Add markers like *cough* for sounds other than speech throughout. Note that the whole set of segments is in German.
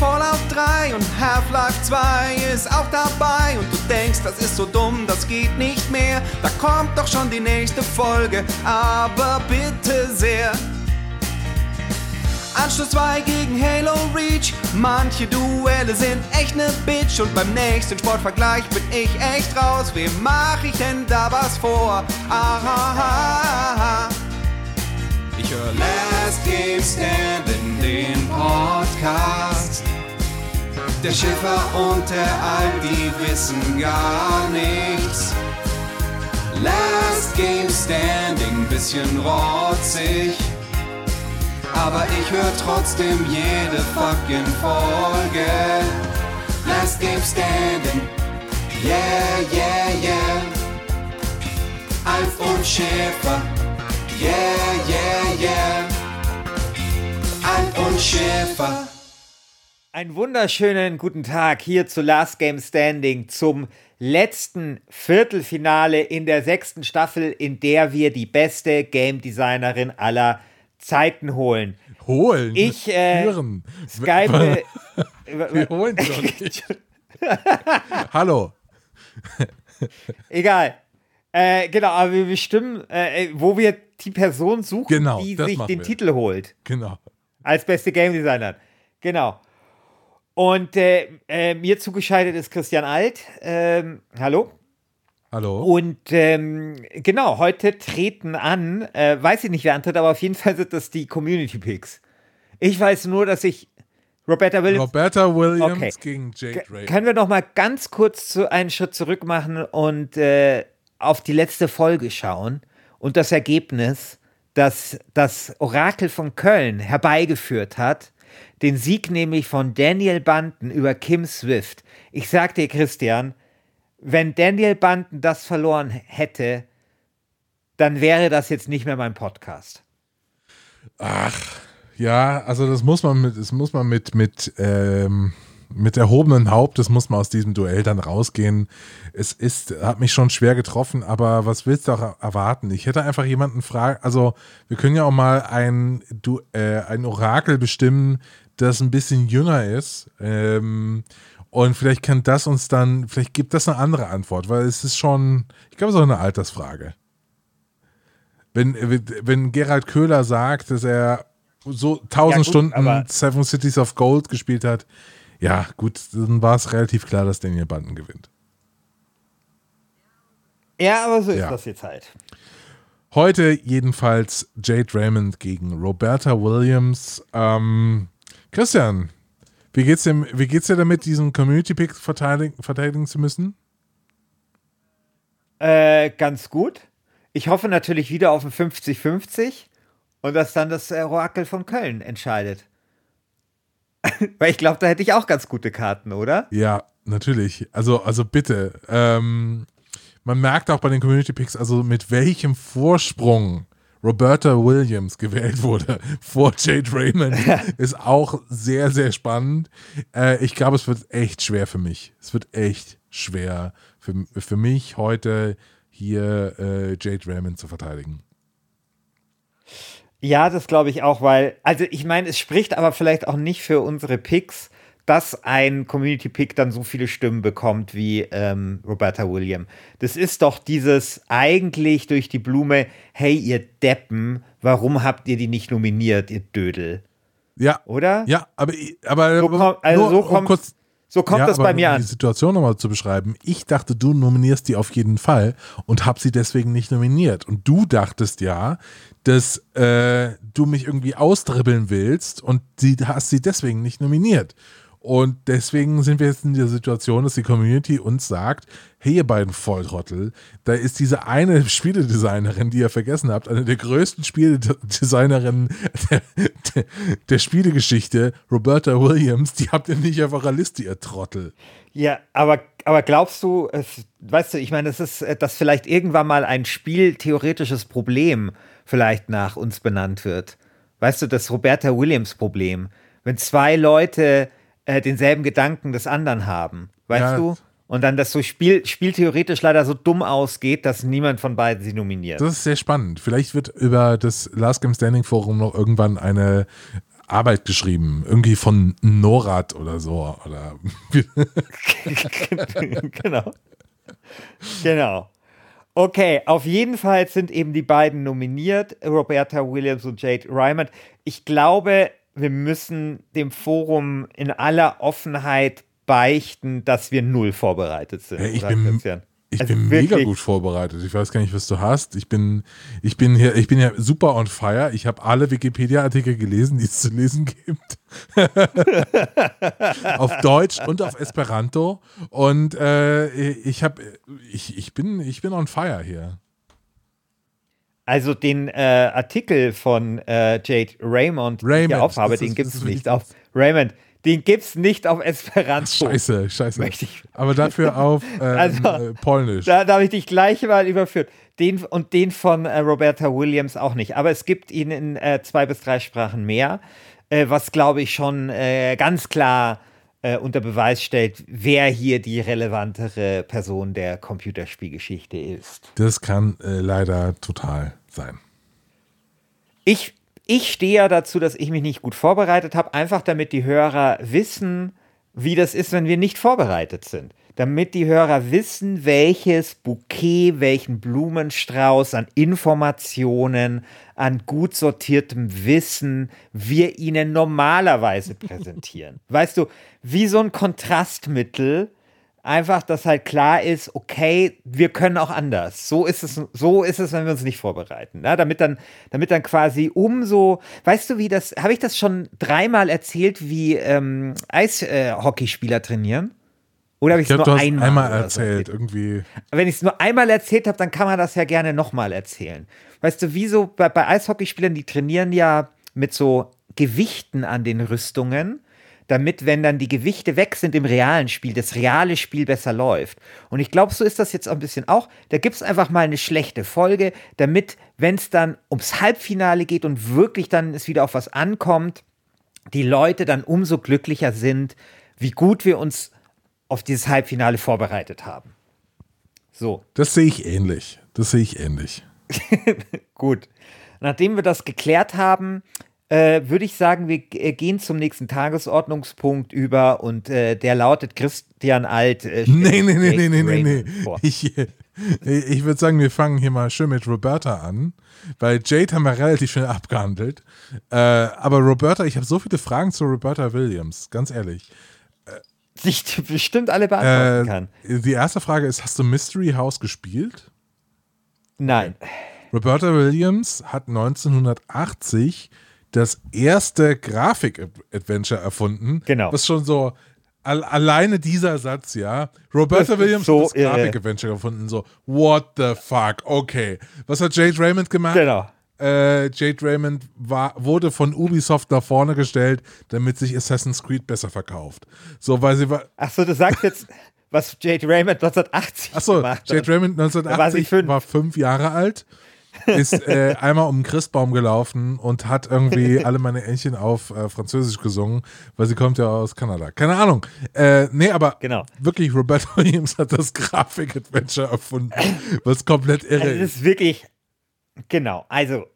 Fallout 3 und Half-Life 2 ist auch dabei und du denkst, das ist so dumm, das geht nicht mehr. Da kommt doch schon die nächste Folge, aber bitte sehr. Anschluss 2 gegen Halo Reach. Manche Duelle sind echt ne Bitch und beim nächsten Sportvergleich bin ich echt raus. Wem mach ich denn da was vor? Aha. Ich höre Last Game Stand in den Podcast. Der Schiffer und der Alp, die wissen gar nichts. Last Game Standing, bisschen rotzig. Aber ich höre trotzdem jede fucking Folge. Last Game Standing, yeah, yeah, yeah. Alf und Schäfer, yeah, yeah, yeah. Schäfer. Einen wunderschönen guten Tag hier zu Last Game Standing zum letzten Viertelfinale in der sechsten Staffel, in der wir die beste Game Designerin aller Zeiten holen. Holen? Ich äh, Führen. Skype. *laughs* Wir holen sie doch nicht. *laughs* Hallo. Egal. Äh, genau, aber wir bestimmen, äh, wo wir die Person suchen, Genau, die sich den wir. Titel holt. Genau. Als beste Game Designer. Genau. Und äh, äh, mir zugeschaltet ist Christian Alt. Ähm, hallo. Hallo. Und ähm, genau, heute treten an, äh, weiß ich nicht, wer antritt, aber auf jeden Fall sind das die Community Picks. Ich weiß nur, dass ich Roberta Williams. Roberta Williams Okay. gegen Jade K- Ray. Können wir noch mal ganz kurz zu einen Schritt zurück machen und äh, auf die letzte Folge schauen und das Ergebnis, das das Orakel von Köln herbeigeführt hat, den Sieg nämlich von Daniel Banten über Kim Swift. Ich sag dir, Christian, wenn Daniel Banten das verloren hätte, dann wäre das jetzt nicht mehr mein Podcast. Ja, also das muss man mit, das muss man mit, mit, ähm, mit erhobenem Haupt, das muss man aus diesem Duell dann rausgehen. Es ist, hat mich schon schwer getroffen, aber was willst du auch erwarten? Ich hätte einfach jemanden fragen, also wir können ja auch mal ein, du, äh, ein Orakel bestimmen, das ein bisschen jünger ist. Ähm, und vielleicht kann das uns dann, vielleicht gibt das eine andere Antwort, weil es ist schon, ich glaube, es ist auch eine Altersfrage. Wenn, wenn Gerald Köhler sagt, dass er so 1000 Ja, gut, Stunden Seven Cities of Gold gespielt hat, ja, gut, dann war es relativ klar, dass Daniel Banden gewinnt. Ja, aber so ist Ja. das jetzt halt. Heute jedenfalls Jade Raymond gegen Roberta Williams. Ähm, Christian, wie geht's dir, wie geht's dir damit, diesen Community-Pick verteidigen, verteidigen zu müssen? Äh, ganz gut. Ich hoffe natürlich wieder auf ein 50-50 und dass dann das äh, Orakel von Köln entscheidet. *laughs* Weil ich glaube, da hätte ich auch ganz gute Karten, oder? Ja, natürlich. Also, also bitte. Ähm, man merkt auch bei den Community Picks, also mit welchem Vorsprung Roberta Williams gewählt wurde *laughs* vor Jade Raymond, ist auch sehr, sehr spannend. Äh, ich glaube, es wird echt schwer für mich. Es wird echt schwer für, für mich heute hier äh, Jade Raymond zu verteidigen. Ja, das glaube ich auch, weil, also ich meine, es spricht aber vielleicht auch nicht für unsere Picks, dass ein Community-Pick dann so viele Stimmen bekommt wie ähm, Roberta Williams. Das ist doch dieses eigentlich durch die Blume, hey, ihr Deppen, warum habt ihr die nicht nominiert, ihr Dödel? Ja, Oder? ja, aber, aber So kommt- also nur so um kommt- kurz So kommt ja, das bei mir um an. die Situation nochmal zu beschreiben. Ich dachte, du nominierst die auf jeden Fall und hab sie deswegen nicht nominiert. Und du dachtest ja, dass äh, du mich irgendwie austribbeln willst und sie hast sie deswegen nicht nominiert. Und deswegen sind wir jetzt in der Situation, dass die Community uns sagt, hey ihr beiden Volltrottel, da ist diese eine Spieledesignerin, die ihr vergessen habt, eine der größten Spieledesignerinnen der, der, der Spielegeschichte, Roberta Williams, die habt ihr nicht auf eurer Liste, ihr Trottel. Ja, aber, aber glaubst du, es, weißt du, ich meine, das ist, äh, dass vielleicht irgendwann mal ein spieltheoretisches Problem vielleicht nach uns benannt wird. Weißt du, das Roberta Williams Problem. Wenn zwei Leute äh, denselben Gedanken des anderen haben, weißt Ja. du? Und dann das so Spiel, spieltheoretisch leider so dumm ausgeht, dass niemand von beiden sie nominiert. Das ist sehr spannend. Vielleicht wird über das Last Game Standing Forum noch irgendwann eine Arbeit geschrieben, irgendwie von NORAD oder so. Oder *laughs* genau. Genau. Okay, auf jeden Fall sind eben die beiden nominiert, Roberta Williams und Jade Ryman. Ich glaube, wir müssen dem Forum in aller Offenheit beichten, dass wir null vorbereitet sind. Ich bin, Christian. Ich also bin mega gut vorbereitet. Ich weiß gar nicht, was du hast. Ich bin, ich bin hier, ich bin ja super on fire. Ich habe alle Wikipedia-Artikel gelesen, die es zu lesen gibt. *laughs* auf Deutsch und auf Esperanto. Und äh, ich habe, ich, ich bin, ich bin on fire hier. Also den äh, Artikel von äh, Jade Raymond, Raymond, den ich aufhabe, den gibt es nicht auf Raymond. Den gibt es nicht auf Esperanto. Scheiße, scheiße. Aber dafür auf *laughs* äh, also, äh, Polnisch. Da, da habe ich dich gleich mal überführt. Den, und den von äh, Roberta Williams auch nicht. Aber es gibt ihn in äh, zwei bis drei Sprachen mehr, äh, was glaube ich schon äh, ganz klar unter Beweis stellt, wer hier die relevantere Person der Computerspielgeschichte ist. Das kann leider total sein. Ich ich stehe ja dazu, dass ich mich nicht gut vorbereitet habe, einfach damit die Hörer wissen, wie das ist, wenn wir nicht vorbereitet sind. Damit die Hörer wissen, welches Bouquet, welchen Blumenstrauß an Informationen, an gut sortiertem Wissen wir ihnen normalerweise präsentieren. *laughs* weißt du, wie so ein Kontrastmittel einfach, dass halt klar ist, okay, wir können auch anders. So ist es, so ist es, wenn wir uns nicht vorbereiten. Ja, damit dann, damit dann quasi umso, weißt du, wie das, habe ich das schon dreimal erzählt, wie ähm, Eishockeyspieler trainieren? Oder habe ich es nur einmal, einmal erzählt? So irgendwie. Wenn ich es nur einmal erzählt habe, dann kann man das ja gerne nochmal erzählen. Weißt du, wieso bei, bei Eishockeyspielern, die trainieren ja mit so Gewichten an den Rüstungen damit, wenn dann die Gewichte weg sind im realen Spiel, das reale Spiel besser läuft. Und ich glaube, so ist das jetzt ein bisschen auch. Da gibt es einfach mal eine schlechte Folge, damit, wenn es dann ums Halbfinale geht und wirklich dann es wieder auf was ankommt, die Leute dann umso glücklicher sind, wie gut wir uns auf dieses Halbfinale vorbereitet haben. So. Das sehe ich ähnlich. Das sehe ich ähnlich. *laughs* gut. Nachdem wir das geklärt haben, äh, würde ich sagen, wir äh, gehen zum nächsten Tagesordnungspunkt über und äh, der lautet Christian Alt. Äh, *laughs* nee, nee, nee, nee, nee, nee, nee. Ich, äh, ich würde sagen, wir fangen hier mal schön mit Roberta an, weil Jade haben wir relativ schnell abgehandelt. Äh, aber Roberta, ich habe so viele Fragen zu Roberta Williams, ganz ehrlich. Sich bestimmt alle beantworten kann. Die erste Frage ist: Hast du Mystery House gespielt? Nein. Roberta Williams hat 1980 das erste Grafik-Adventure erfunden. Genau. Was schon so al alleine dieser Satz, ja. Roberta Williams so hat das Grafik-Adventure gefunden. So, what the fuck? Okay. Was hat Jade Raymond gemacht? Genau. Äh, Jade Raymond war, wurde von Ubisoft nach vorne gestellt, damit sich Assassin's Creed besser verkauft. So, weil sie war. Achso, du sagst jetzt, was Jade Raymond 1980 Achso, gemacht hat. Jade Raymond 1980 war, war fünf Jahre alt ist äh, einmal um den Christbaum gelaufen und hat irgendwie *laughs* alle meine Entchen auf äh, Französisch gesungen, weil sie kommt ja aus Kanada. Keine Ahnung. Äh, nee, aber genau. wirklich, Roberto *laughs* Williams hat das Grafik-Adventure erfunden, was komplett irre also, ist. Das ist wirklich, genau. Also,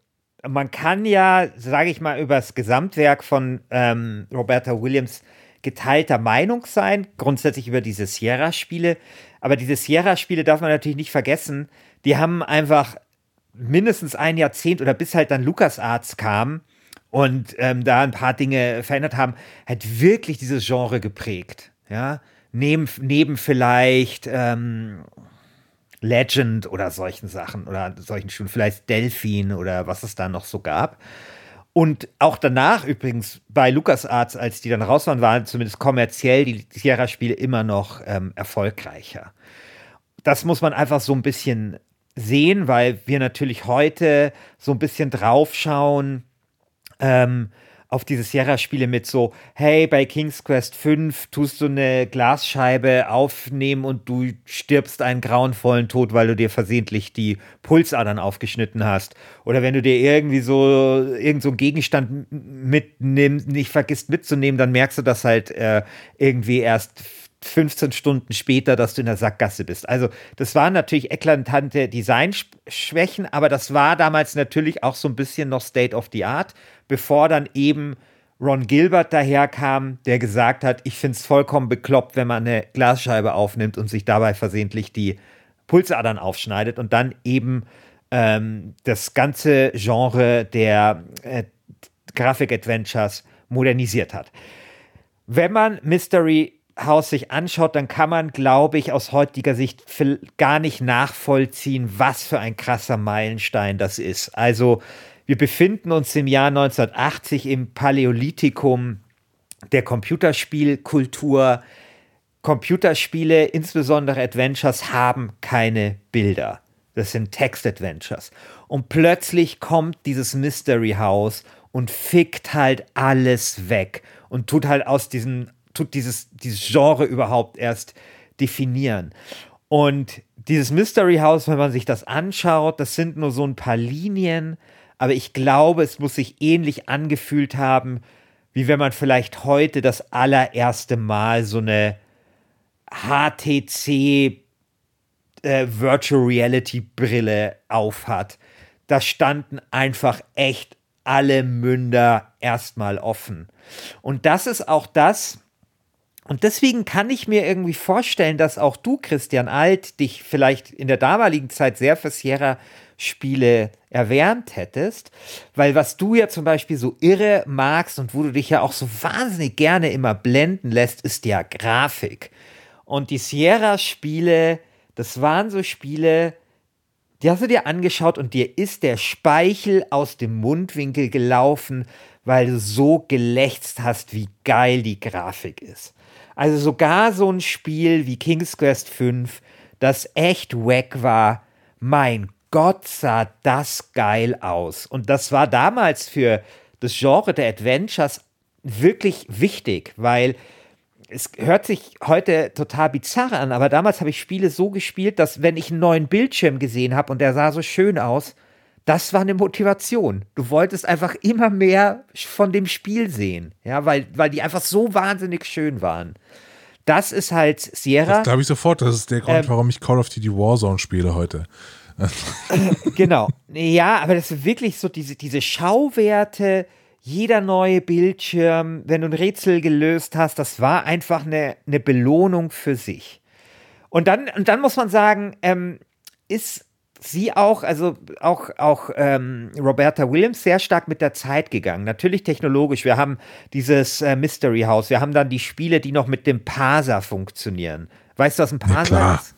man kann ja, sage ich mal, über das Gesamtwerk von ähm, Roberta Williams geteilter Meinung sein, grundsätzlich über diese Sierra-Spiele. Aber diese Sierra-Spiele darf man natürlich nicht vergessen. Die haben einfach mindestens ein Jahrzehnt oder bis halt dann LucasArts kam und ähm, da ein paar Dinge verändert haben, hat wirklich dieses Genre geprägt. Ja, neben, neben vielleicht ähm, Legend oder solchen Sachen oder solchen Schulen, vielleicht Delphin oder was es da noch so gab. Und auch danach übrigens bei LucasArts, als die dann raus waren, waren zumindest kommerziell die Sierra-Spiele immer noch ähm, erfolgreicher. Das muss man einfach so ein bisschen sehen, weil wir natürlich heute so ein bisschen draufschauen ähm, auf diese Sierra-Spiele mit so, hey, bei King's Quest 5 tust du eine Glasscheibe aufnehmen und du stirbst einen grauenvollen Tod, weil du dir versehentlich die Pulsadern aufgeschnitten hast. Oder wenn du dir irgendwie so irgend so Gegenstand mitnimmst, nicht vergisst mitzunehmen, dann merkst du das halt äh, irgendwie erst 15 Stunden später, dass du in der Sackgasse bist. Also das waren natürlich eklatante Designschwächen, aber das war damals natürlich auch so ein bisschen noch State of the Art, bevor dann eben Ron Gilbert daherkam, der gesagt hat, ich finde es vollkommen bekloppt, wenn man eine Glasscheibe aufnimmt und sich dabei versehentlich die Pulsadern aufschneidet und dann eben ähm, das ganze Genre der äh, Grafik-Adventures modernisiert hat. Wenn man Mystery House sich anschaut, dann kann man, glaube ich, aus heutiger Sicht gar nicht nachvollziehen, was für ein krasser Meilenstein das ist. Also wir befinden uns im Jahr 1980 im Paläolithikum der Computerspielkultur. Computerspiele, insbesondere Adventures, haben keine Bilder. Das sind Text-Adventures. Und plötzlich kommt dieses Mystery House und fickt halt alles weg und tut halt aus diesem, tut dieses, dieses Genre überhaupt erst definieren. Und dieses Mystery House, wenn man sich das anschaut, das sind nur so ein paar Linien, aber ich glaube, es muss sich ähnlich angefühlt haben, wie wenn man vielleicht heute das allererste Mal so eine HTC äh, Virtual Reality Brille aufhat. Da standen einfach echt alle Münder erstmal offen. Und das ist auch das, und deswegen kann ich mir irgendwie vorstellen, dass auch du, Christian Alt, dich vielleicht in der damaligen Zeit sehr für Sierra-Spiele erwärmt hättest, weil was du ja zum Beispiel so irre magst und wo du dich ja auch so wahnsinnig gerne immer blenden lässt, ist ja Grafik. Und die Sierra-Spiele, das waren so Spiele, die hast du dir angeschaut und dir ist der Speichel aus dem Mundwinkel gelaufen, weil du so gelächzt hast, wie geil die Grafik ist. Also sogar so ein Spiel wie King's Quest 5, das echt wack war, mein Gott sah das geil aus. Und das war damals für das Genre der Adventures wirklich wichtig, weil es hört sich heute total bizarr an, aber damals habe ich Spiele so gespielt, dass wenn ich einen neuen Bildschirm gesehen habe und der sah so schön aus, das war eine Motivation. Du wolltest einfach immer mehr von dem Spiel sehen, ja, weil, weil die einfach so wahnsinnig schön waren. Das ist halt Sierra. Das glaube ich sofort. Das ist der Grund, ähm, warum ich Call of Duty Warzone spiele heute. *laughs* genau. Ja, aber das ist wirklich so diese, diese Schauwerte, jeder neue Bildschirm, wenn du ein Rätsel gelöst hast, das war einfach eine, eine Belohnung für sich. Und dann, und dann muss man sagen, ähm, ist sie auch, also auch, auch ähm, Roberta Williams sehr stark mit der Zeit gegangen. Natürlich technologisch. Wir haben dieses äh, Mystery House. Wir haben dann die Spiele, die noch mit dem Parser funktionieren. Weißt du, was ein Parser ja, ist?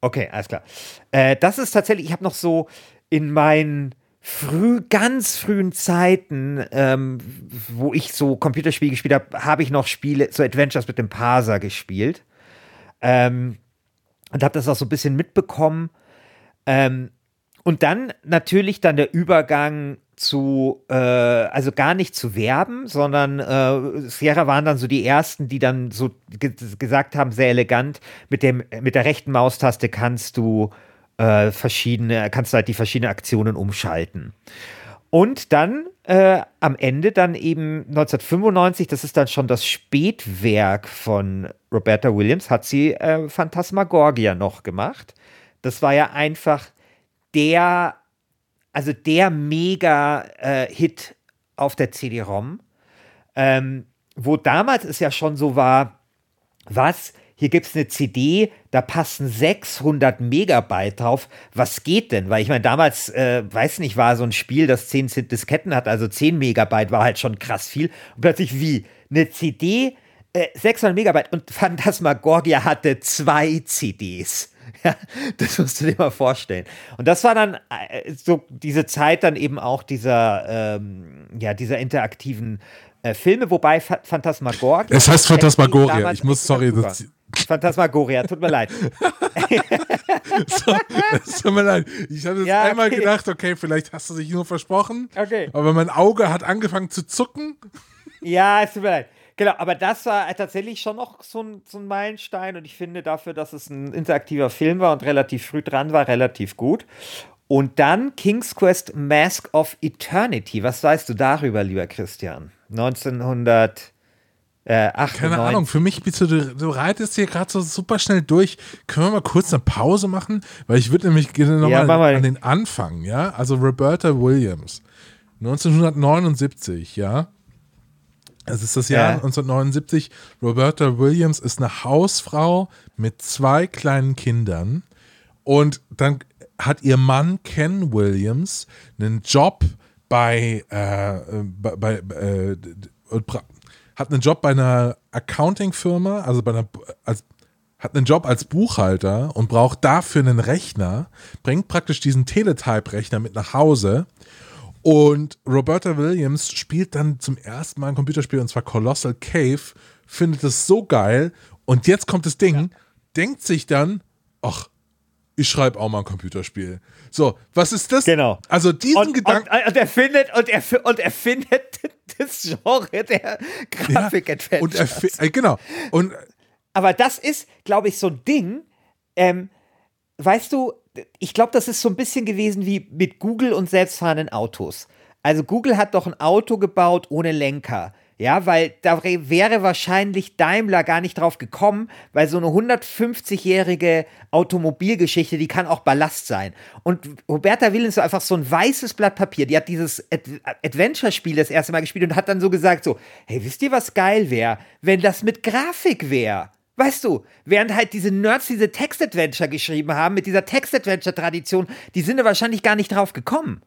Okay, alles klar. Äh, das ist tatsächlich, ich habe noch so in meinen früh, ganz frühen Zeiten, ähm, wo ich so Computerspiele gespielt habe, habe ich noch Spiele, so Adventures mit dem Parser gespielt. Ähm, und habe das auch so ein bisschen mitbekommen. Ähm, und dann natürlich dann der Übergang zu, äh, also gar nicht zu werben, sondern äh, Sierra waren dann so die ersten, die dann so ge gesagt haben, sehr elegant, mit, dem, mit der rechten Maustaste kannst du äh, verschiedene, kannst du halt die verschiedenen Aktionen umschalten. Und dann äh, am Ende dann eben 1995, das ist dann schon das Spätwerk von Roberta Williams, hat sie äh, Phantasmagoria noch gemacht. Das war ja einfach der, also der Mega-Hit äh, auf der CD-ROM, ähm, wo damals es ja schon so war, was, hier gibt es eine CD, da passen 600 Megabyte drauf. Was geht denn? Weil ich meine, damals, äh, weiß nicht, war so ein Spiel, das 10 Disketten hat, also 10 Megabyte war halt schon krass viel. Und plötzlich wie? Eine CD, äh, 600 Megabyte und Phantasmagoria hatte zwei CDs. *laughs* Ja, das musst du dir mal vorstellen. Und das war dann äh, so diese Zeit dann eben auch dieser, ähm, ja, dieser interaktiven äh, Filme, wobei Ph Phantasmagoria. Es heißt Phantasmagoria. Ich muss, sorry, das, Phantasmagoria, tut mir leid. *laughs* so, tut mir leid. Ich habe jetzt ja, einmal okay. gedacht, okay, vielleicht hast du dich nur versprochen. Okay. Aber mein Auge hat angefangen zu zucken. Ja, es tut mir leid. Genau, aber das war tatsächlich schon noch so ein, so ein Meilenstein und ich finde dafür, dass es ein interaktiver Film war und relativ früh dran war, relativ gut. Und dann King's Quest Mask of Eternity. Was weißt du darüber, lieber Christian? 1900. Äh, Keine Ahnung, für mich bist du, du reitest hier gerade so super schnell durch. Können wir mal kurz eine Pause machen? Weil ich würde nämlich nochmal ja, an den Anfang, ja? Also Roberta Williams, 1979, ja? Es ist das Jahr Ja. 1979. Roberta Williams ist eine Hausfrau mit zwei kleinen Kindern. Und dann hat ihr Mann Ken Williams einen Job bei, äh, bei, bei äh, hat einen Job bei einer Accounting-Firma, also bei einer, als, hat einen Job als Buchhalter und braucht dafür einen Rechner, bringt praktisch diesen Teletype-Rechner mit nach Hause und Roberta Williams spielt dann zum ersten Mal ein Computerspiel und zwar Colossal Cave, findet es so geil und jetzt kommt das Ding, denkt sich dann, ach, ich schreibe auch mal ein Computerspiel. So, was ist das? Genau. Also diesen Und, Gedanken. und, und er findet und er, und er findet *laughs* das Genre der Ja, Grafik-Adventures. und er, äh, genau. Und Aber das ist, glaube ich, so ein Ding. Ähm, weißt du, ich glaube, das ist so ein bisschen gewesen wie mit Google und selbstfahrenden Autos. Also Google hat doch ein Auto gebaut ohne Lenker. Ja, weil da wäre wahrscheinlich Daimler gar nicht drauf gekommen, weil so eine 150-jährige Automobilgeschichte, die kann auch Ballast sein. Und Roberta Williams war einfach so ein weißes Blatt Papier. Die hat dieses Ad Adventure-Spiel das erste Mal gespielt und hat dann so gesagt so, hey, wisst ihr, was geil wäre, wenn das mit Grafik wäre? Weißt du, während halt diese Nerds diese Text-Adventure geschrieben haben, mit dieser Text-Adventure-Tradition, die sind da wahrscheinlich gar nicht drauf gekommen.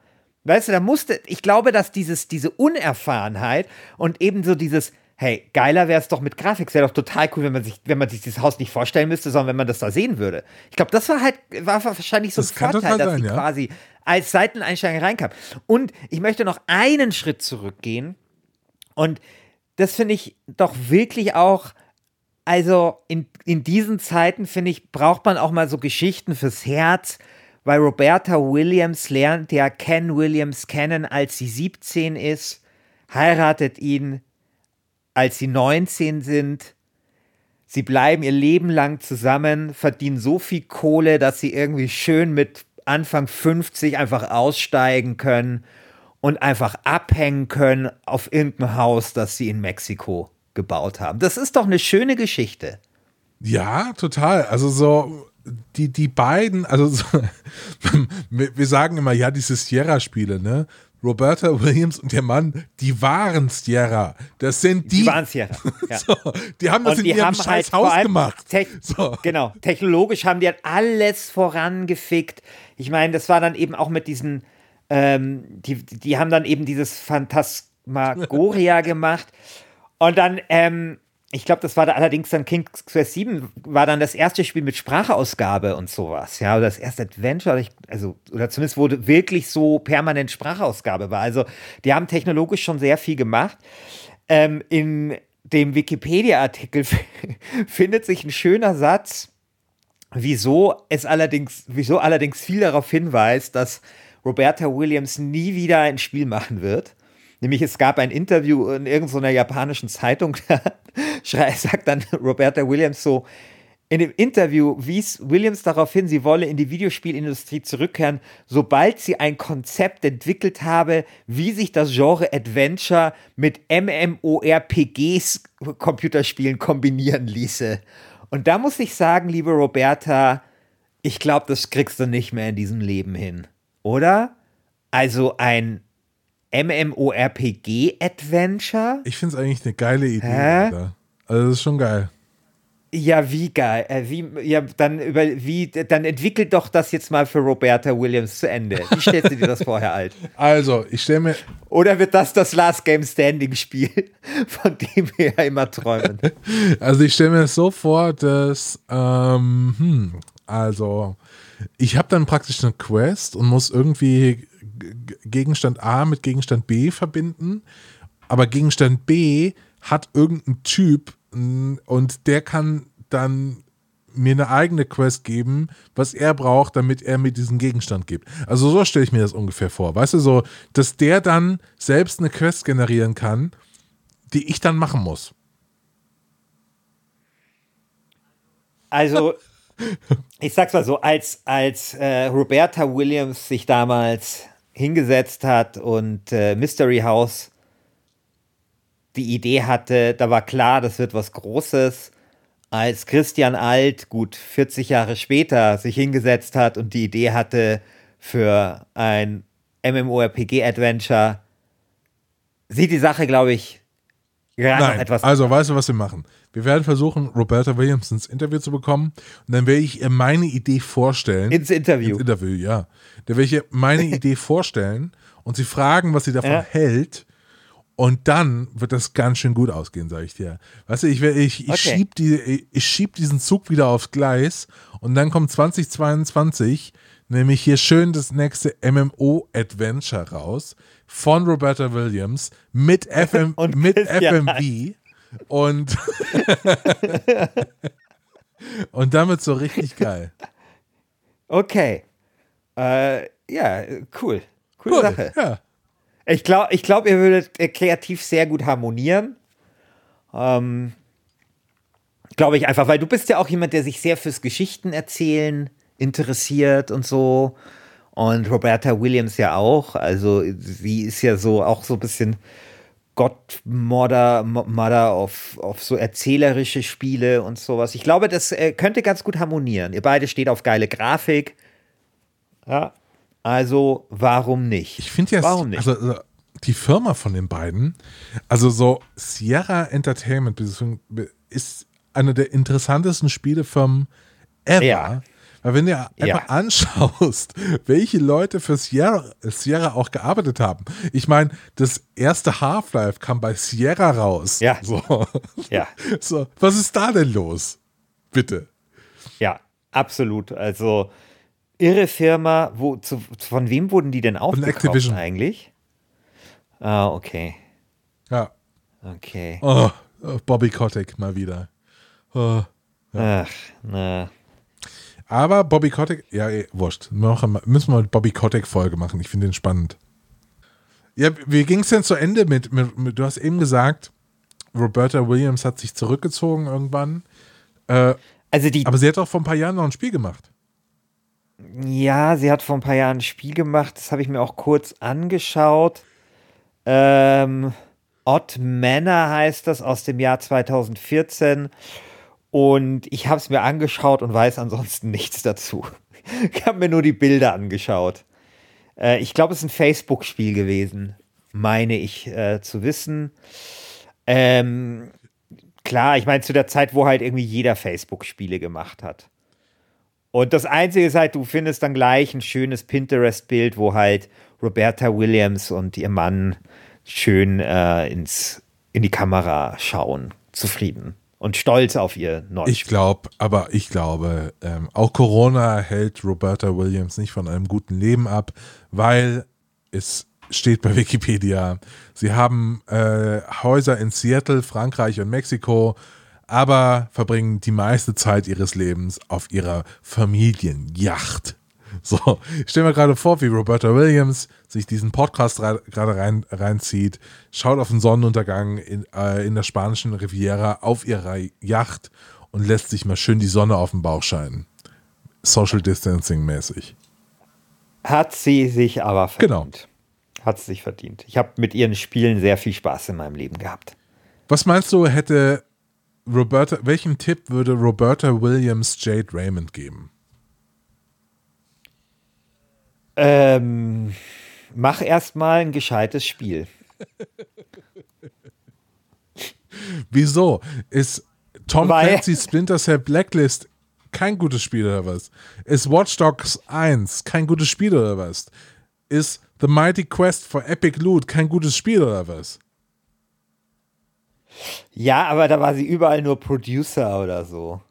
Weißt du, da musste, ich glaube, dass dieses, diese Unerfahrenheit und eben so dieses, hey, geiler wäre es doch mit Grafik, wäre doch total cool, wenn man sich, wenn man sich dieses Haus nicht vorstellen müsste, sondern wenn man das da sehen würde. Ich glaube, das war halt, war wahrscheinlich so ein Das kann Vorteil, dass sein, sie ja. quasi als Seiteneinsteiger reinkam. Und ich möchte noch einen Schritt zurückgehen und das finde ich doch wirklich auch also in, in diesen Zeiten, finde ich, braucht man auch mal so Geschichten fürs Herz, weil Roberta Williams lernt ja Ken Williams kennen, als sie 17 ist, heiratet ihn, als sie 19 sind. Sie bleiben ihr Leben lang zusammen, verdienen so viel Kohle, dass sie irgendwie schön mit Anfang 50 einfach aussteigen können und einfach abhängen können auf irgendein Haus, das sie in Mexiko gebaut haben. Das ist doch eine schöne Geschichte. Ja, total. Also so die, die beiden, also so, *laughs* wir sagen immer, ja, diese Sierra-Spiele, ne? Roberta Williams und ihr Mann, die waren Sierra. Das sind die. Die waren Sierra. *laughs* Ja. So, die haben das Und in ihrem scheiß halt Haus gemacht. Tech- So. Genau, technologisch haben die halt alles vorangefickt. Ich meine, das war dann eben auch mit diesen, ähm, die, die haben dann eben dieses Phantasmagoria *laughs* gemacht. Und dann, ähm, ich glaube, das war da allerdings dann King's Quest 7, war dann das erste Spiel mit Sprachausgabe und sowas. Ja, oder das erste Adventure, also, oder zumindest wurde wirklich so permanent Sprachausgabe war. Also, die haben technologisch schon sehr viel gemacht. Ähm, in dem Wikipedia-Artikel *laughs* findet sich ein schöner Satz, wieso es allerdings, wieso allerdings viel darauf hinweist, dass Roberta Williams nie wieder ein Spiel machen wird. Nämlich es gab ein Interview in irgendeiner japanischen Zeitung, *laughs* da sagt dann Roberta Williams so, in dem Interview wies Williams darauf hin, sie wolle in die Videospielindustrie zurückkehren, sobald sie ein Konzept entwickelt habe, wie sich das Genre Adventure mit MMORPGs Computerspielen kombinieren ließe. Und da muss ich sagen, liebe Roberta, ich glaube, das kriegst du nicht mehr in diesem Leben hin, oder? Also ein MMORPG-Adventure? Ich finde es eigentlich eine geile Idee. Hä? Alter. Also das ist schon geil. Ja, wie geil. Äh, wie, ja, dann, über, wie, dann entwickelt doch das jetzt mal für Roberta Williams zu Ende. Wie stellst du dir das vorher *laughs* alt? Also, ich stelle mir, Oder wird das das Last Game Standing Spiel, *laughs* von dem wir ja immer träumen? *laughs* also ich stelle mir das so vor, dass, ähm, hm, also, ich habe dann praktisch eine Quest und muss irgendwie Gegenstand A mit Gegenstand B verbinden, aber Gegenstand B hat irgendein Typ und der kann dann mir eine eigene Quest geben, was er braucht, damit er mir diesen Gegenstand gibt. Also so stelle ich mir das ungefähr vor. Weißt du, so, dass der dann selbst eine Quest generieren kann, die ich dann machen muss. Also, ich sag's mal so, als, als äh, Roberta Williams sich damals hingesetzt hat und äh, Mystery House die Idee hatte, da war klar, das wird was Großes. Als Christian Alt, gut 40 Jahre später, sich hingesetzt hat und die Idee hatte für ein MMORPG-Adventure, sieht die Sache, glaube ich, Ja, Nein, etwas. also weißt du, was wir machen? Wir werden versuchen, Roberta Williams ins Interview zu bekommen und dann werde ich ihr meine Idee vorstellen. ins Interview. Ins Interview, ja. Da werde ich ihr meine *laughs* Idee vorstellen und sie fragen, was sie davon Ja. hält. Und dann wird das ganz schön gut ausgehen, sage ich dir. Weißt du, ich, ich, ich, Okay. schieb die, ich schieb diesen Zug wieder aufs Gleis und dann kommt 2022 nämlich hier schön das nächste MMO-Adventure raus von Roberta Williams mit, FM, *laughs* mit FMV und, *laughs* und damit so richtig geil. Okay. Äh, ja, cool. Coole Cool, Sache. Ja. Ich glaube, ich glaub, ihr würdet äh, kreativ sehr gut harmonieren. Ähm, glaube ich einfach, weil du bist ja auch jemand, der sich sehr fürs Geschichten erzählen interessiert und so. Und Roberta Williams ja auch. Also sie ist ja so auch so ein bisschen Mo- Mother auf, auf so erzählerische Spiele und sowas. Ich glaube, das äh, könnte ganz gut harmonieren. Ihr beide steht auf geile Grafik. Ja. Also, warum nicht? Ich finde ja, warum nicht? also also die Firma von den beiden, also so Sierra Entertainment ist eine der interessantesten Spielefirmen ever. Ja. Weil wenn du Ja. einfach anschaust, *laughs* welche Leute für Sierra, Sierra auch gearbeitet haben. Ich meine, das erste Half-Life kam bei Sierra raus. Ja. So. ja. *laughs* so. Was ist da denn los? Bitte. Ja, absolut. Also irre Firma. Wo, zu, von wem wurden die denn aufgekauft Activision. eigentlich? Ah, okay. Ja. Okay. Oh, Bobby Kotick mal wieder. Oh. Ach, na. Aber Bobby Kotick, ja, eh, wurscht. Wir- Müssen wir eine Bobby Kotick-Folge machen. Ich finde den spannend. Ja, wie ging es denn zu Ende mit, mit, mit, du hast eben gesagt, Roberta Williams hat sich zurückgezogen irgendwann. Äh, Also die, aber sie hat doch vor ein paar Jahren noch ein Spiel gemacht. ja, sie hat vor ein paar Jahren ein Spiel gemacht, das habe ich mir auch kurz angeschaut. Ähm, Odd Manor heißt das aus dem Jahr 2014. Und ich habe es mir angeschaut und weiß ansonsten *laughs* nichts dazu. Ich habe mir nur die Bilder angeschaut. Äh, ich glaube, es ist ein Facebook-Spiel gewesen, meine ich äh, zu wissen. Ähm, klar, ich meine, zu der Zeit, wo halt irgendwie jeder Facebook-Spiele gemacht hat. Und das Einzige ist halt, du findest dann gleich ein schönes Pinterest-Bild, wo halt Roberta Williams und ihr Mann schön äh, ins, in die Kamera schauen, zufrieden und stolz auf ihr neues Ich glaube, aber ich glaube, ähm, auch Corona hält Roberta Williams nicht von einem guten Leben ab, weil es steht bei Wikipedia, sie haben äh, Häuser in Seattle, Frankreich und Mexiko, aber verbringen die meiste Zeit ihres Lebens auf ihrer Familienjacht. *laughs* So, ich stelle mir gerade vor, wie Roberta Williams sich diesen Podcast ra- gerade rein, reinzieht, schaut auf den Sonnenuntergang in, äh, in der spanischen Riviera auf ihrer Yacht und lässt sich mal schön die Sonne auf den Bauch scheinen. Social Distancing mäßig. Hat sie sich aber Genau. verdient. Hat sie sich verdient. Ich habe mit ihren Spielen sehr viel Spaß in meinem Leben gehabt. Was meinst du, hätte Roberta, welchen Tipp würde Roberta Williams Jade Raymond geben? Ähm, mach erstmal ein gescheites Spiel. Wieso? Ist Tom Weil- Clancy Splinter Cell Blacklist kein gutes Spiel oder was? Ist Watch Dogs 1 kein gutes Spiel oder was? Ist The Mighty Quest for Epic Loot kein gutes Spiel oder was? Ja, aber da war sie überall nur Producer oder so.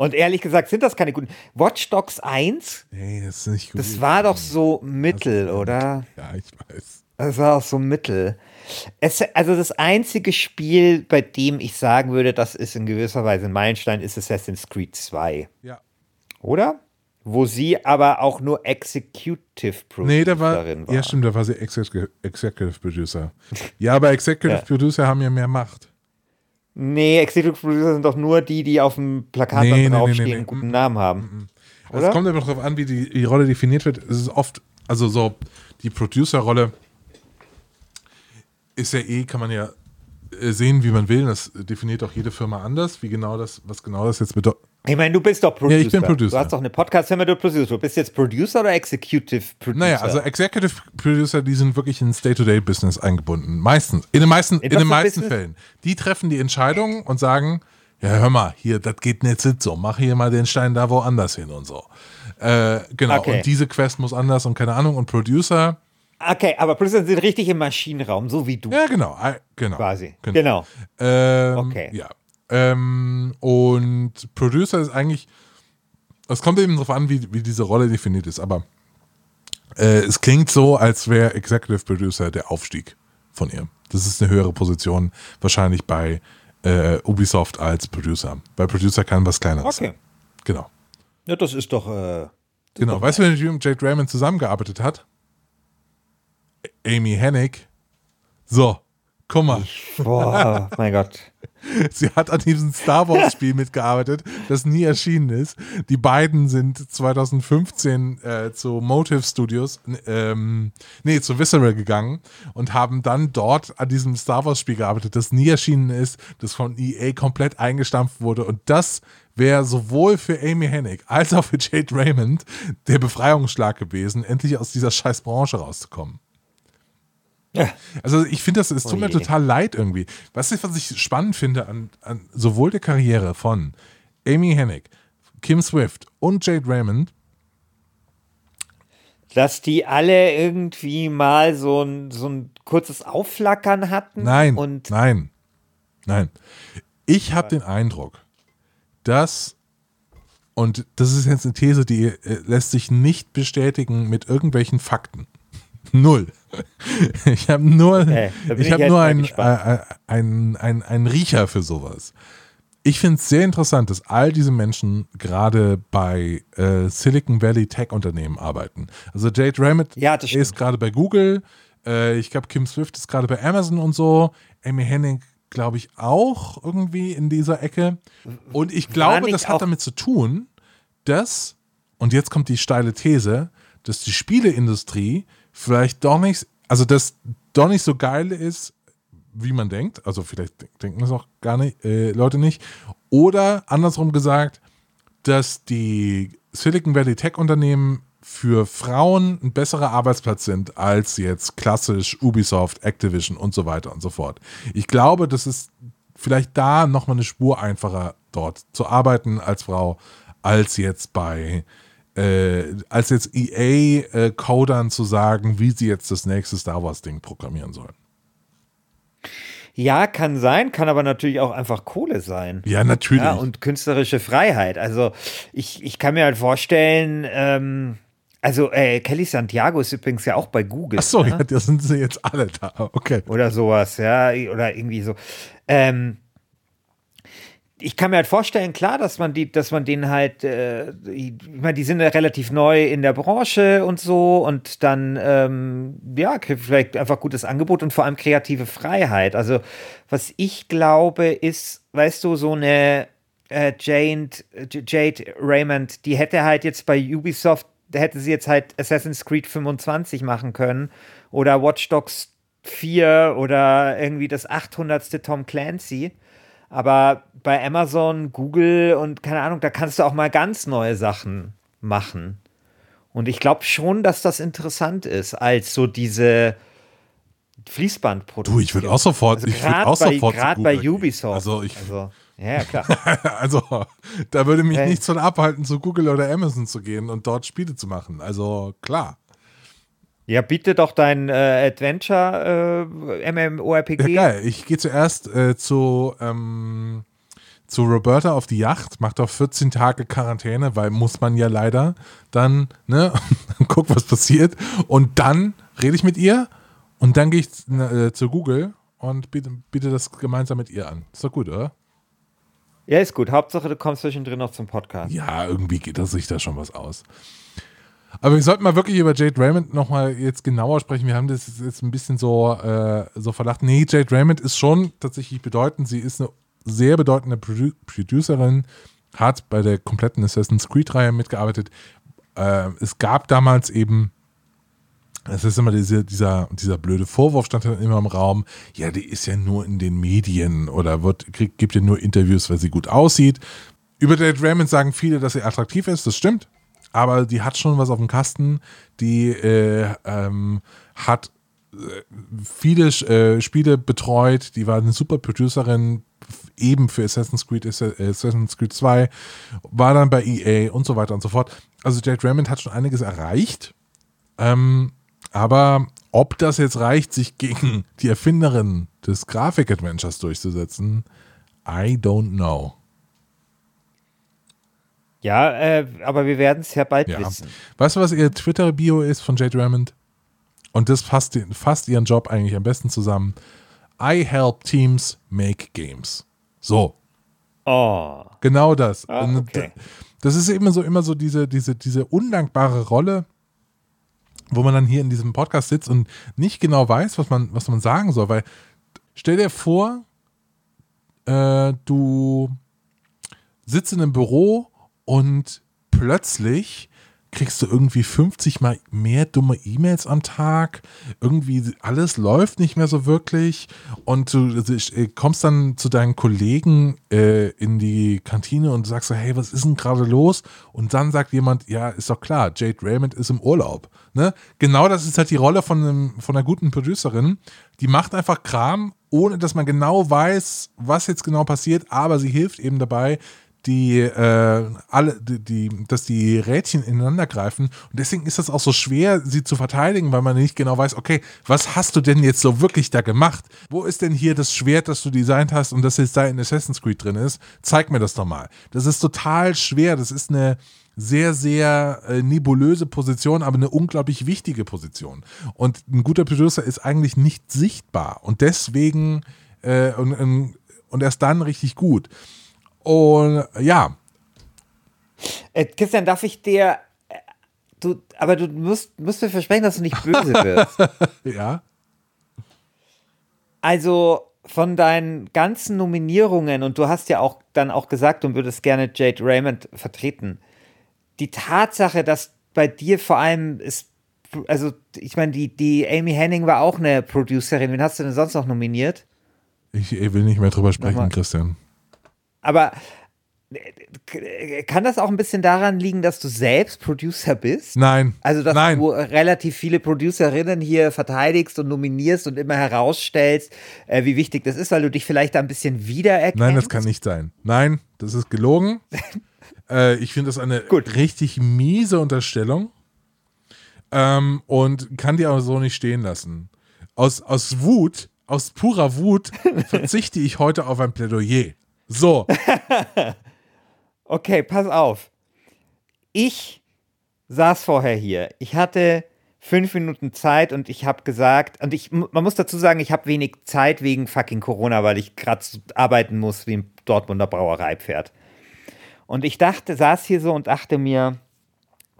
Und ehrlich gesagt sind das keine guten. Watch Dogs 1, Nee, das ist nicht gut. das war doch so mittel, oder? ja, ich weiß. Das war auch so mittel. Es, also das einzige Spiel, bei dem ich sagen würde, das ist in gewisser Weise ein Meilenstein, ist Assassin's Creed 2. Ja. Oder? Wo sie aber auch nur Executive Producerin Nee, da war, war. ja stimmt, da war sie Executive, Executive Producer. Ja, aber Executive *laughs* Ja. Producer haben ja mehr Macht. Nee, Executive Producer sind doch nur die, die auf dem Plakat Nee, dann nee, nee, draufstehen nee, nee. einen guten Namen haben. Es Oder? kommt immer darauf an, wie die, die Rolle definiert wird. Es ist oft, also so, die Producer-Rolle ist ja eh, kann man ja äh, sehen, wie man will. Das definiert auch jede Firma anders, wie genau das, was genau das jetzt bedeutet. Ich meine, du bist doch Producer. Ja, ich bin Producer. Du hast doch eine Podcast-Firma, du Producer. Du bist jetzt Producer oder Executive Producer? Naja, also Executive Producer, die sind wirklich ins Day-to-Day-Business eingebunden. Meistens. In den meisten, in, was den meisten Business? Fällen. Die treffen die Entscheidung und sagen, ja, hör mal, hier, das geht nicht so. Mach hier mal den Stein da woanders hin und so. Äh, genau. Okay. Und diese Quest muss anders und keine Ahnung. Und Producer, Okay, aber Producer sind richtig im Maschinenraum, so wie du ja, genau. Genau. quasi. Genau. Ähm, Okay. Ja. Ähm, und Producer ist eigentlich, es kommt eben darauf an, wie, wie diese Rolle definiert ist, aber äh, es klingt so, als wäre Executive Producer der Aufstieg von ihr. Das ist eine höhere Position, wahrscheinlich bei äh, Ubisoft als Producer. Bei Producer kann was kleineres Okay. sein. Genau. Ja, das ist doch. Äh, Genau. Weißt du, wer mit Jade Raymond zusammengearbeitet hat? Amy Hennig. So, guck mal. boah, mein Gott. *laughs* Sie hat an diesem Star Wars Spiel mitgearbeitet, das nie erschienen ist. Die beiden sind 2015 äh, zu Motive Studios, ähm, nee, zu Visceral gegangen und haben dann dort an diesem Star Wars Spiel gearbeitet, das nie erschienen ist, das von EA komplett eingestampft wurde. Und das wäre sowohl für Amy Hennig als auch für Jade Raymond der Befreiungsschlag gewesen, endlich aus dieser scheiß Branche rauszukommen. Also ich finde das, es tut mir Oje. total leid irgendwie. Weißt du, was ich spannend finde an, an sowohl der Karriere von Amy Hennig, Kim Swift und Jade Raymond, Dass die alle irgendwie mal so ein, so ein kurzes Aufflackern hatten. nein, Und nein, nein. Ich habe den Eindruck, dass, und das ist jetzt eine These, die äh, lässt sich nicht bestätigen mit irgendwelchen Fakten. Null. *laughs* Ich habe nur, Okay, ich jetzt nur einen gespannt. äh, ein, ein, ein Riecher für sowas. Ich finde es sehr interessant, dass all diese Menschen gerade bei äh, Silicon Valley Tech-Unternehmen arbeiten. Also Jade Raymond Ja, ist gerade bei Google. Äh, ich glaube, Kim Swift ist gerade bei Amazon und so. Amy Hennig, glaube ich, auch irgendwie in dieser Ecke. Und ich glaube, das hat damit zu tun, dass, und jetzt kommt die steile These, dass die Spieleindustrie vielleicht doch nicht, also dass doch nicht so geil ist, wie man denkt. Also vielleicht denk- denken das auch gar nicht, äh, Leute nicht. Oder andersrum gesagt, dass die Silicon Valley Tech-Unternehmen für Frauen ein besserer Arbeitsplatz sind als jetzt klassisch Ubisoft, Activision und so weiter und so fort. Ich glaube, das ist vielleicht da nochmal eine Spur einfacher, dort zu arbeiten als Frau, als jetzt bei äh, als jetzt EA-Codern zu sagen, wie sie jetzt das nächste Star Wars-Ding programmieren sollen. ja, kann sein, kann aber natürlich auch einfach Kohle sein. Ja, natürlich. Ja, und künstlerische Freiheit. Also ich, ich kann mir halt vorstellen, ähm, also äh, Kelly Santiago ist übrigens ja auch bei Google. Achso, ne? ja, da sind sie jetzt alle da. Okay. Oder sowas, ja, oder irgendwie so. Ähm, ich kann mir halt vorstellen, klar, dass man die, dass man denen halt, äh, ich meine, die sind ja relativ neu in der Branche und so und dann, ähm, ja, vielleicht einfach gutes Angebot und vor allem kreative Freiheit. Also, was ich glaube, ist, weißt du, so eine äh, Jade, Jade Raymond, die hätte halt jetzt bei Ubisoft, hätte sie jetzt halt Assassin's Creed 25 machen können oder Watch Dogs 4 oder irgendwie das 800. Tom Clancy. Aber bei Amazon, Google und keine Ahnung, da kannst du auch mal ganz neue Sachen machen. Und ich glaube schon, dass das interessant ist, als so diese Fließbandproduktion. Du, ich würde auch sofort, Also ich würde auch bei- sofort grad bei. Ubisoft. Also ich, Also, ja, ja, klar. *laughs* also da würde mich Hey. nichts von abhalten, zu Google oder Amazon zu gehen und dort Spiele zu machen. Also klar. Ja, biete doch dein äh, Adventure äh, MMORPG. Ja, geil. Ich gehe zuerst äh, zu, ähm, zu Roberta auf die Yacht, mach doch 14 Tage Quarantäne, weil muss man ja leider dann, ne, *laughs* guck, was passiert. Und dann rede ich mit ihr und dann gehe ich äh, zu Google und biete, biete das gemeinsam mit ihr an. Ist doch gut, oder? Ja, ist gut. Hauptsache, du kommst zwischendrin noch zum Podcast. Ja, irgendwie geht das sich da schon was aus. Aber wir sollten mal wirklich über Jade Raymond nochmal jetzt genauer sprechen. Wir haben das jetzt ein bisschen so, äh, so verdacht. Nee, Jade Raymond ist schon tatsächlich bedeutend. Sie ist eine sehr bedeutende Produ Producerin, hat bei der kompletten Assassin's Creed-Reihe mitgearbeitet. Äh, es gab damals eben, es ist immer diese, dieser, dieser blöde Vorwurf, stand dann immer im Raum, ja, die ist ja nur in den Medien oder wird, kriegt, gibt ja nur Interviews, weil sie gut aussieht. Über Jade Raymond sagen viele, dass sie attraktiv ist, das stimmt. Aber die hat schon was auf dem Kasten. Die äh, ähm, hat äh, viele äh, Spiele betreut. Die war eine super Producerin, eben für Assassin's Creed, Assassin's Creed 2. War dann bei EA und so weiter und so fort. Also Jade Raymond hat schon einiges erreicht. Ähm, aber ob das jetzt reicht, sich gegen die Erfinderin des Grafik-Adventures durchzusetzen, I don't know. Ja, äh, aber wir werden es ja bald ja. wissen. Weißt du, was ihr Twitter-Bio ist von Jade Raymond? Und das fasst, fasst ihren Job eigentlich am besten zusammen. I help teams make games. So. Oh. Genau das. Ah, okay. Das ist immer so, immer so diese, diese, diese undankbare Rolle, wo man dann hier in diesem Podcast sitzt und nicht genau weiß, was man, was man sagen soll. Weil stell dir vor, äh, du sitzt in einem Büro und plötzlich kriegst du irgendwie 50 mal mehr dumme E-Mails am Tag. Irgendwie alles läuft nicht mehr so wirklich. Und du äh, kommst dann zu deinen Kollegen äh, in die Kantine und sagst so, hey, was ist denn gerade los? Und dann sagt jemand, ja, ist doch klar, Jade Raymond ist im Urlaub. Ne? Genau das ist halt die Rolle von, einem, von einer guten Producerin. Die macht einfach Kram, ohne dass man genau weiß, was jetzt genau passiert, aber sie hilft eben dabei, die äh, alle, die, die, dass die Rädchen ineinander greifen. Und deswegen ist das auch so schwer, sie zu verteidigen, weil man nicht genau weiß, okay, was hast du denn jetzt so wirklich da gemacht? Wo ist denn hier das Schwert, das du designt hast und das jetzt da in Assassin's Creed drin ist? Zeig mir das doch mal. Das ist total schwer. Das ist eine sehr, sehr äh, nebulöse Position, aber eine unglaublich wichtige Position. Und ein guter Producer ist eigentlich nicht sichtbar und deswegen äh, und, und erst dann richtig gut. Und ja. Äh, Christian, darf ich dir. Äh, du, aber du musst, musst mir versprechen, dass du nicht böse wirst. *laughs* ja. Also von deinen ganzen Nominierungen, und du hast ja auch dann auch gesagt, du würdest gerne Jade Raymond vertreten. Die Tatsache, dass bei dir vor allem ist, also ich meine, die, die Amy Henning war auch eine Producerin. Wen hast du denn sonst noch nominiert? Ich, ich will nicht mehr drüber sprechen, Nochmal. Christian. Aber äh, kann das auch ein bisschen daran liegen, dass du selbst Producer bist? Nein. Also, dass Nein. du relativ viele Producerinnen hier verteidigst und nominierst und immer herausstellst, äh, wie wichtig das ist, weil du dich vielleicht da ein bisschen wiedererkennst? Nein, das kann nicht sein. Nein, das ist gelogen. *laughs* äh, ich finde das eine Gut. richtig miese Unterstellung ähm, und kann die auch so nicht stehen lassen. Aus, aus Wut, aus purer Wut *laughs* verzichte ich heute auf ein Plädoyer. So. *laughs* okay, pass auf. Ich saß vorher hier. Ich hatte fünf Minuten Zeit und ich habe gesagt, und ich, man muss dazu sagen, ich habe wenig Zeit wegen fucking Corona, weil ich gerade arbeiten muss wie ein Dortmunder Brauereipferd. Und ich dachte, saß hier so und dachte mir,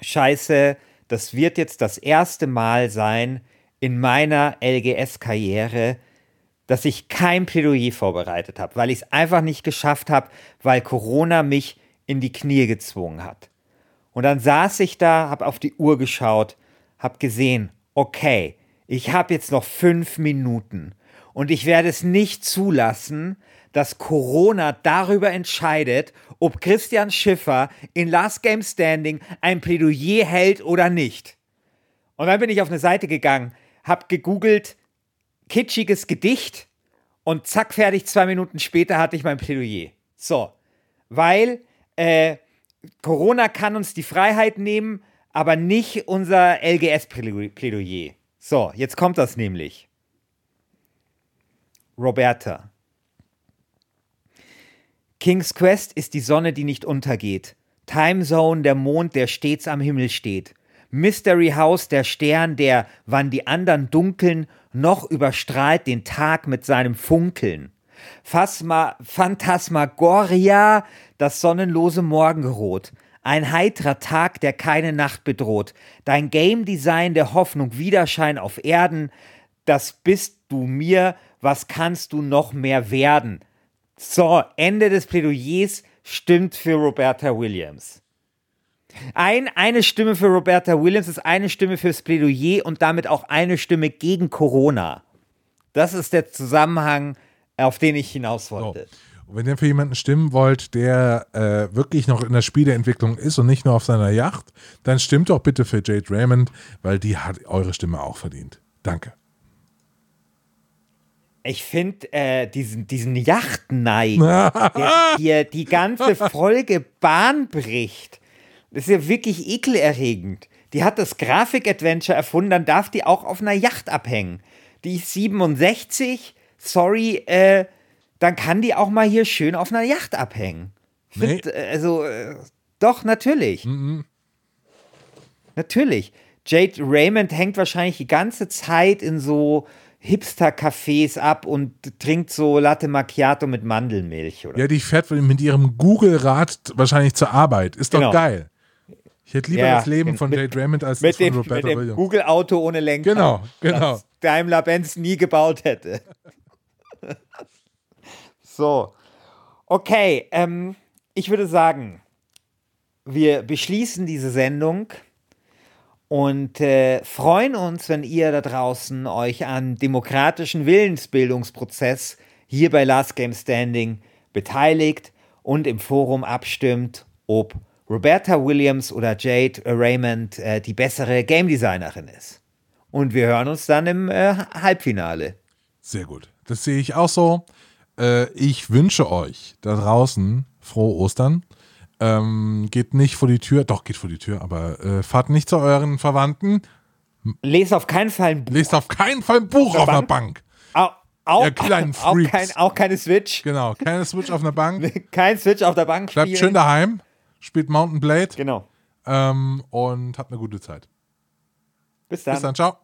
scheiße, das wird jetzt das erste Mal sein in meiner LGS-Karriere, dass ich kein Plädoyer vorbereitet habe, weil ich es einfach nicht geschafft habe, weil Corona mich in die Knie gezwungen hat. Und dann saß ich da, habe auf die Uhr geschaut, habe gesehen, okay, ich habe jetzt noch fünf Minuten und ich werde es nicht zulassen, dass Corona darüber entscheidet, ob Christian Schiffer in Last Game Standing ein Plädoyer hält oder nicht. Und dann bin ich auf eine Seite gegangen, habe gegoogelt, kitschiges Gedicht und zack, fertig, zwei Minuten später hatte ich mein Plädoyer. So, weil äh, Corona kann uns die Freiheit nehmen, aber nicht unser LGS-Plädoyer. So, jetzt kommt das nämlich. Roberta. King's Quest ist die Sonne, die nicht untergeht. Time Zone, der Mond, der stets am Himmel steht. Mystery House, der Stern, der, wann die anderen dunkeln, noch überstrahlt den Tag mit seinem Funkeln. Phasma, Phantasmagoria, das sonnenlose Morgenrot. Ein heitrer Tag, der keine Nacht bedroht. Dein Game Design der Hoffnung, Widerschein auf Erden. Das bist du mir, was kannst du noch mehr werden? So, Ende des Plädoyers stimmt für Roberta Williams. Ein, eine Stimme für Roberta Williams ist eine Stimme fürs Plädoyer und damit auch eine Stimme gegen Corona. Das ist der Zusammenhang, auf den ich hinaus wollte. So. Und wenn ihr für jemanden stimmen wollt, der äh, wirklich noch in der Spieleentwicklung ist und nicht nur auf seiner Yacht, dann stimmt doch bitte für Jade Raymond, weil die hat eure Stimme auch verdient. Danke. Ich finde äh, diesen, diesen Yachtneid, *laughs* der hier die ganze Folge Bahn bricht, das ist ja wirklich ekelerregend. Die hat das Grafik-Adventure erfunden, dann darf die auch auf einer Yacht abhängen. Die ist 67, sorry, äh, dann kann die auch mal hier schön auf einer Yacht abhängen. Find, nee. Also, äh, doch, natürlich. Mhm. Natürlich. Jade Raymond hängt wahrscheinlich die ganze Zeit in so Hipster-Cafés ab und trinkt so Latte Macchiato mit Mandelmilch. Oder? Ja, die fährt mit ihrem Google-Rad wahrscheinlich zur Arbeit. Ist doch genau. geil. Ich hätte lieber ja, das Leben von Jade Raymond als das von Roberta mit dem Google-Auto ohne Lenker. Genau, genau. Das Daimler-Benz nie gebaut hätte. *laughs* so. Okay, ähm, ich würde sagen, wir beschließen diese Sendung und äh, freuen uns, wenn ihr da draußen euch an demokratischen Willensbildungsprozess hier bei Last Game Standing beteiligt und im Forum abstimmt, ob Roberta Williams oder Jade Raymond äh, die bessere Game Designerin ist. Und wir hören uns dann im äh, Halbfinale. Sehr gut. Das sehe ich auch so. Äh, ich wünsche euch da draußen frohe Ostern. Ähm, geht nicht vor die Tür, doch geht vor die Tür, aber äh, fahrt nicht zu euren Verwandten. Lest auf keinen Fall ein Buch. Lest auf keinen Fall ein Buch auf, auf der Bank. Au, au, ja, kleinen *laughs* auch, kein, auch, keine Switch. Genau, keine Switch auf einer Bank. *laughs* Kein Switch auf der Bank. Bleibt schön daheim, spielt Mountain Blade. Genau. Ähm, und habt eine gute Zeit. Bis dann. Bis dann, ciao.